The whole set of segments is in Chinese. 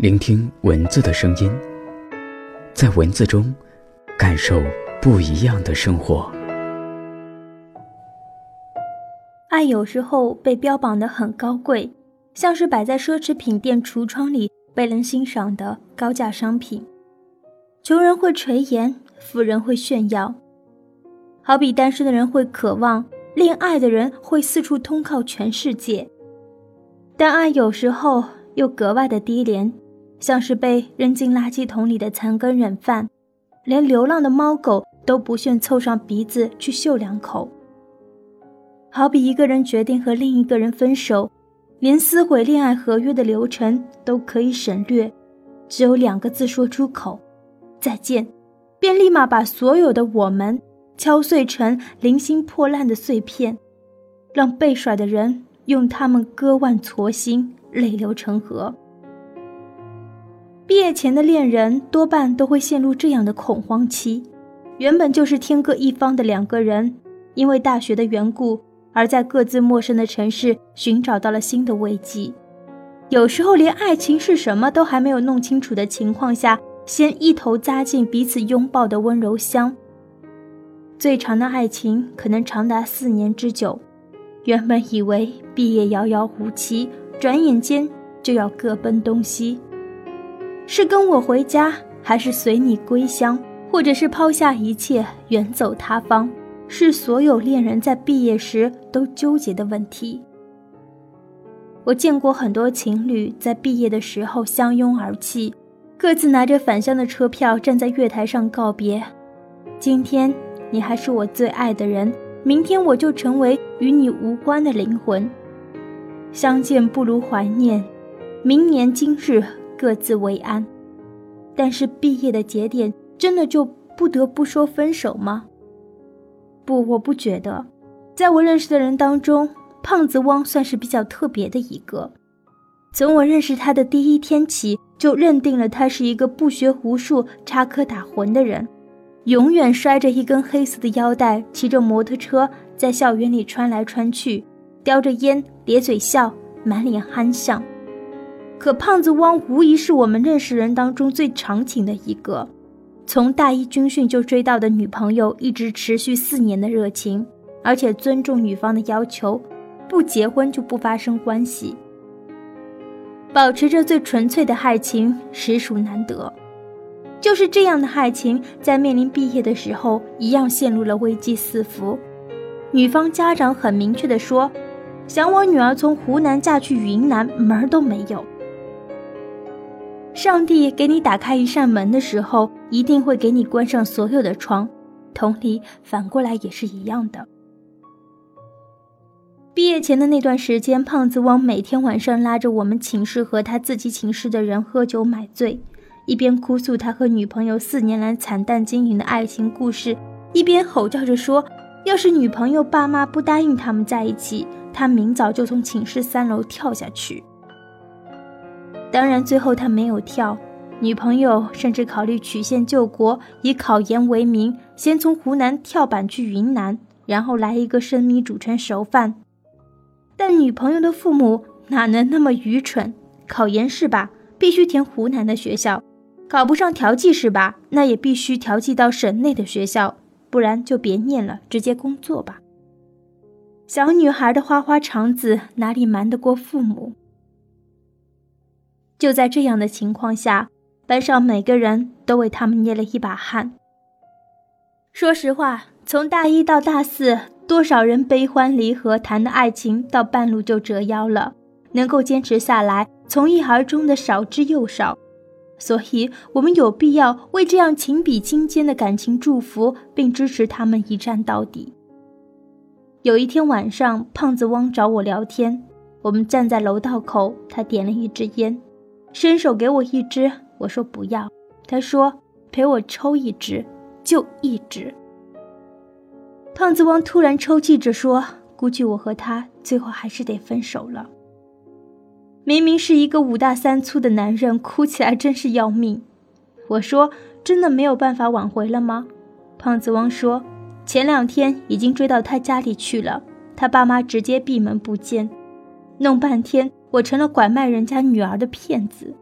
聆听文字的声音，在文字中感受不一样的生活。爱有时候被标榜的很高贵，像是摆在奢侈品店橱窗里被人欣赏的高价商品。穷人会垂涎，富人会炫耀。好比单身的人会渴望，恋爱的人会四处通靠全世界。但爱有时候又格外的低廉。像是被扔进垃圾桶里的残羹冷饭，连流浪的猫狗都不屑凑上鼻子去嗅两口。好比一个人决定和另一个人分手，连撕毁恋爱合约的流程都可以省略，只有两个字说出口：再见，便立马把所有的我们敲碎成零星破烂的碎片，让被甩的人用他们割腕挫心，泪流成河。毕业前的恋人多半都会陷入这样的恐慌期，原本就是天各一方的两个人，因为大学的缘故，而在各自陌生的城市寻找到了新的慰藉。有时候连爱情是什么都还没有弄清楚的情况下，先一头扎进彼此拥抱的温柔乡。最长的爱情可能长达四年之久，原本以为毕业遥遥无期，转眼间就要各奔东西。是跟我回家，还是随你归乡，或者是抛下一切远走他方，是所有恋人在毕业时都纠结的问题。我见过很多情侣在毕业的时候相拥而泣，各自拿着返乡的车票站在月台上告别。今天你还是我最爱的人，明天我就成为与你无关的灵魂。相见不如怀念，明年今日。各自为安，但是毕业的节点真的就不得不说分手吗？不，我不觉得。在我认识的人当中，胖子汪算是比较特别的一个。从我认识他的第一天起，就认定了他是一个不学无术、插科打诨的人，永远摔着一根黑色的腰带，骑着摩托车在校园里穿来穿去，叼着烟，咧嘴笑，满脸憨相。可胖子汪无疑是我们认识人当中最长情的一个，从大一军训就追到的女朋友，一直持续四年的热情，而且尊重女方的要求，不结婚就不发生关系，保持着最纯粹的爱情，实属难得。就是这样的爱情，在面临毕业的时候，一样陷入了危机四伏。女方家长很明确的说，想我女儿从湖南嫁去云南，门儿都没有。上帝给你打开一扇门的时候，一定会给你关上所有的窗。同理，反过来也是一样的。毕业前的那段时间，胖子汪每天晚上拉着我们寝室和他自己寝室的人喝酒买醉，一边哭诉他和女朋友四年来惨淡经营的爱情故事，一边吼叫着说：“要是女朋友爸妈不答应他们在一起，他明早就从寝室三楼跳下去。”当然，最后他没有跳，女朋友甚至考虑曲线救国，以考研为名，先从湖南跳板去云南，然后来一个生米煮成熟饭。但女朋友的父母哪能那么愚蠢？考研是吧？必须填湖南的学校，考不上调剂是吧？那也必须调剂到省内的学校，不然就别念了，直接工作吧。小女孩的花花肠子哪里瞒得过父母？就在这样的情况下，班上每个人都为他们捏了一把汗。说实话，从大一到大四，多少人悲欢离合，谈的爱情到半路就折腰了，能够坚持下来，从一而终的少之又少。所以，我们有必要为这样情比金坚的感情祝福，并支持他们一战到底。有一天晚上，胖子汪找我聊天，我们站在楼道口，他点了一支烟。伸手给我一支，我说不要。他说陪我抽一支，就一支。胖子汪突然抽泣着说：“估计我和他最后还是得分手了。”明明是一个五大三粗的男人，哭起来真是要命。我说：“真的没有办法挽回了吗？”胖子汪说：“前两天已经追到他家里去了，他爸妈直接闭门不见，弄半天。”我成了拐卖人家女儿的骗子。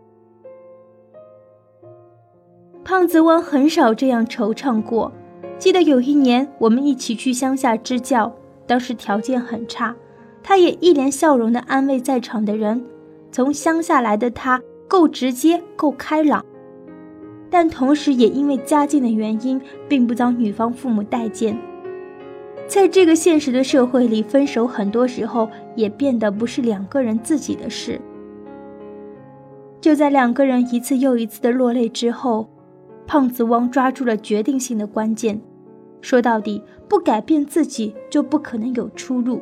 胖子汪很少这样惆怅过。记得有一年，我们一起去乡下支教，当时条件很差，他也一脸笑容地安慰在场的人。从乡下来的他，够直接，够开朗，但同时也因为家境的原因，并不遭女方父母待见。在这个现实的社会里，分手很多时候也变得不是两个人自己的事。就在两个人一次又一次的落泪之后，胖子汪抓住了决定性的关键。说到底，不改变自己，就不可能有出路。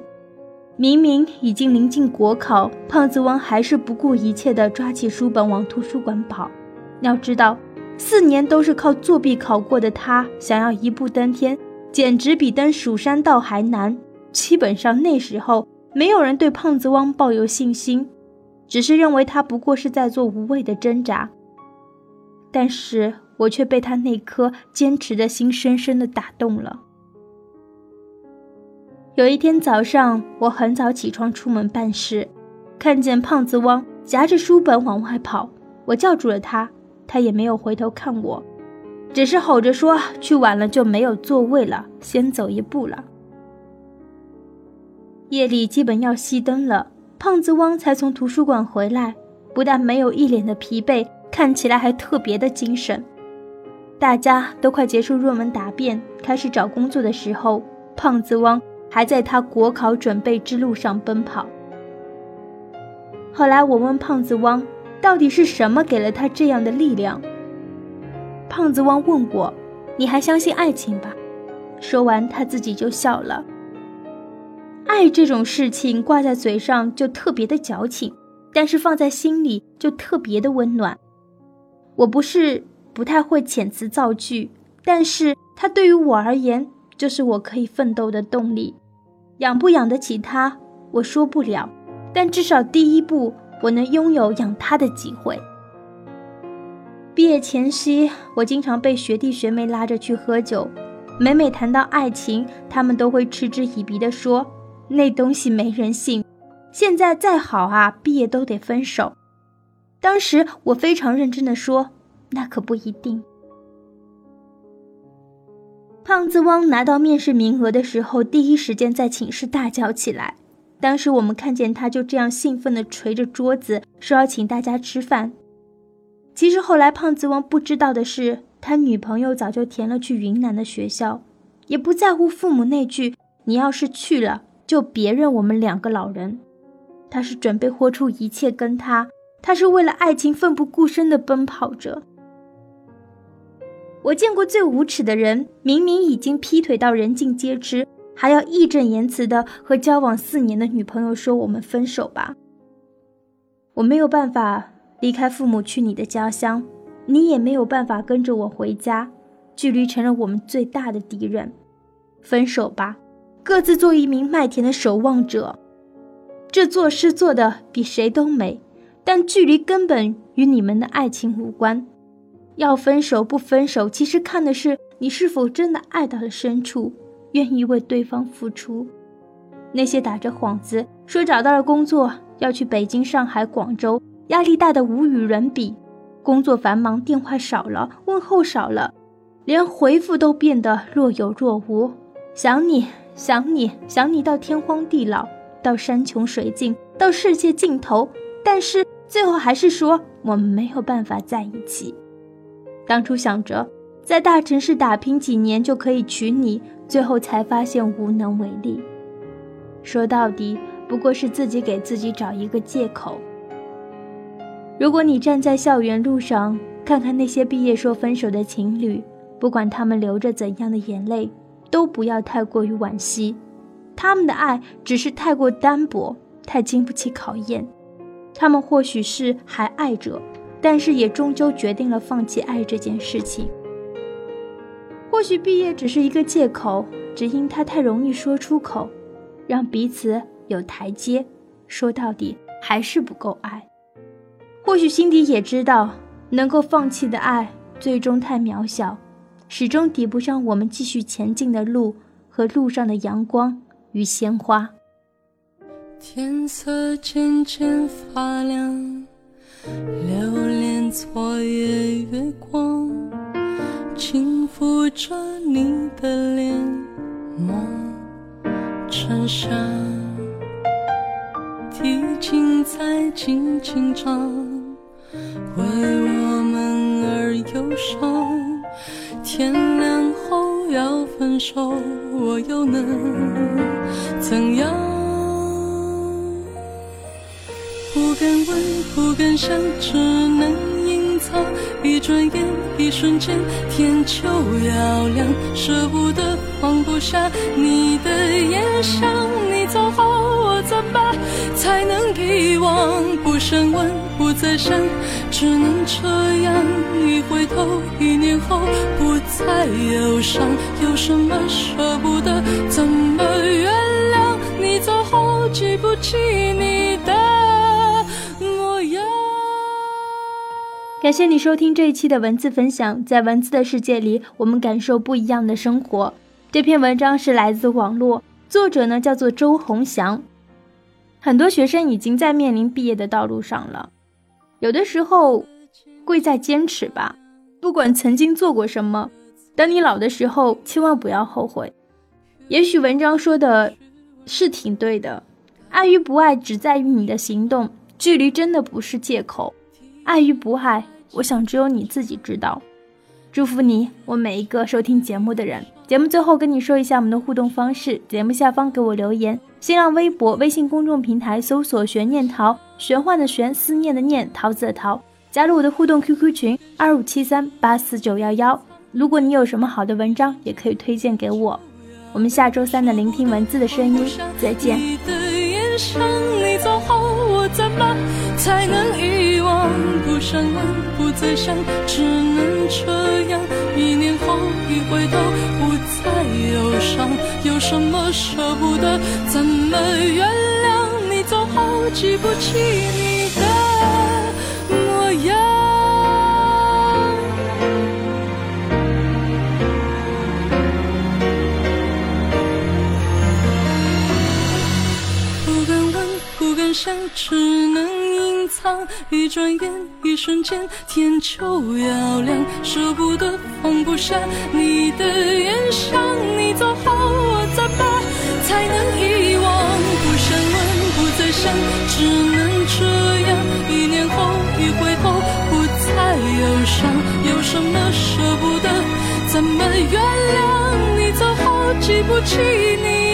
明明已经临近国考，胖子汪还是不顾一切地抓起书本往图书馆跑。要知道，四年都是靠作弊考过的他，想要一步登天，简直比登蜀山道还难。基本上那时候，没有人对胖子汪抱有信心。只是认为他不过是在做无谓的挣扎，但是我却被他那颗坚持的心深深的打动了。有一天早上，我很早起床出门办事，看见胖子汪夹着书本往外跑，我叫住了他，他也没有回头看我，只是吼着说：“去晚了就没有座位了，先走一步了。”夜里基本要熄灯了。胖子汪才从图书馆回来，不但没有一脸的疲惫，看起来还特别的精神。大家都快结束论文答辩，开始找工作的时候，胖子汪还在他国考准备之路上奔跑。后来我问胖子汪，到底是什么给了他这样的力量？胖子汪问我：“你还相信爱情吧？”说完，他自己就笑了。爱这种事情挂在嘴上就特别的矫情，但是放在心里就特别的温暖。我不是不太会遣词造句，但是它对于我而言就是我可以奋斗的动力。养不养得起它，我说不了，但至少第一步我能拥有养它的机会。毕业前夕，我经常被学弟学妹拉着去喝酒，每每谈到爱情，他们都会嗤之以鼻地说。那东西没人信，现在再好啊，毕业都得分手。当时我非常认真的说：“那可不一定。”胖子汪拿到面试名额的时候，第一时间在寝室大叫起来。当时我们看见他就这样兴奋的捶着桌子，说要请大家吃饭。其实后来胖子王不知道的是，他女朋友早就填了去云南的学校，也不在乎父母那句：“你要是去了。”就别认我们两个老人，他是准备豁出一切跟他，他是为了爱情奋不顾身的奔跑着。我见过最无耻的人，明明已经劈腿到人尽皆知，还要义正言辞的和交往四年的女朋友说我们分手吧。我没有办法离开父母去你的家乡，你也没有办法跟着我回家，距离成了我们最大的敌人，分手吧。各自做一名麦田的守望者，这作诗做的比谁都美，但距离根本与你们的爱情无关。要分手不分手，其实看的是你是否真的爱到了深处，愿意为对方付出。那些打着幌子说找到了工作，要去北京、上海、广州，压力大的无与伦比，工作繁忙，电话少了，问候少了，连回复都变得若有若无，想你。想你想你到天荒地老，到山穷水尽，到世界尽头，但是最后还是说我们没有办法在一起。当初想着在大城市打拼几年就可以娶你，最后才发现无能为力。说到底，不过是自己给自己找一个借口。如果你站在校园路上，看看那些毕业说分手的情侣，不管他们流着怎样的眼泪。都不要太过于惋惜，他们的爱只是太过单薄，太经不起考验。他们或许是还爱着，但是也终究决定了放弃爱这件事情。或许毕业只是一个借口，只因他太容易说出口，让彼此有台阶。说到底还是不够爱。或许心底也知道，能够放弃的爱最终太渺小。始终抵不上我们继续前进的路和路上的阳光与鲜花。天色渐渐发亮，留恋昨夜月光。轻抚着你的脸，梦成沙，提琴在轻轻唱，手，我又能怎样？不敢问，不敢想，只能隐藏。一转眼，一瞬间，天就要亮，舍不得，放不下你的眼香。你走后，我怎么才能遗忘？不深问，不再想，只能这样。一回头，一年后，不再忧伤。有什么舍不得？怎么原谅？你走后，记不起你的。感谢你收听这一期的文字分享，在文字的世界里，我们感受不一样的生活。这篇文章是来自网络，作者呢叫做周鸿祥。很多学生已经在面临毕业的道路上了，有的时候，贵在坚持吧。不管曾经做过什么，等你老的时候，千万不要后悔。也许文章说的是挺对的，爱与不爱只在于你的行动，距离真的不是借口，爱与不爱。我想只有你自己知道。祝福你，我每一个收听节目的人。节目最后跟你说一下我们的互动方式：节目下方给我留言，新浪微博、微信公众平台搜索“悬念桃”，玄幻的玄，思念的念，桃子的桃。加入我的互动 QQ 群二五七三八四九幺幺。如果你有什么好的文章，也可以推荐给我。我们下周三的聆听文字的声音，再见。你的眼神，你走后，我怎么才能遗忘，不想问，不再想，只能这样。一年后一回头，不再忧伤，有什么舍不得？怎么原谅？记不起你的模样。不敢问，不敢想，只能隐藏。一转眼，一瞬间，天就要亮，舍不得，放不下你的远香。你走后，我怎么才能？只能这样。一年后，一回头，不再忧伤。有什么舍不得？怎么原谅？你走后，记不起你。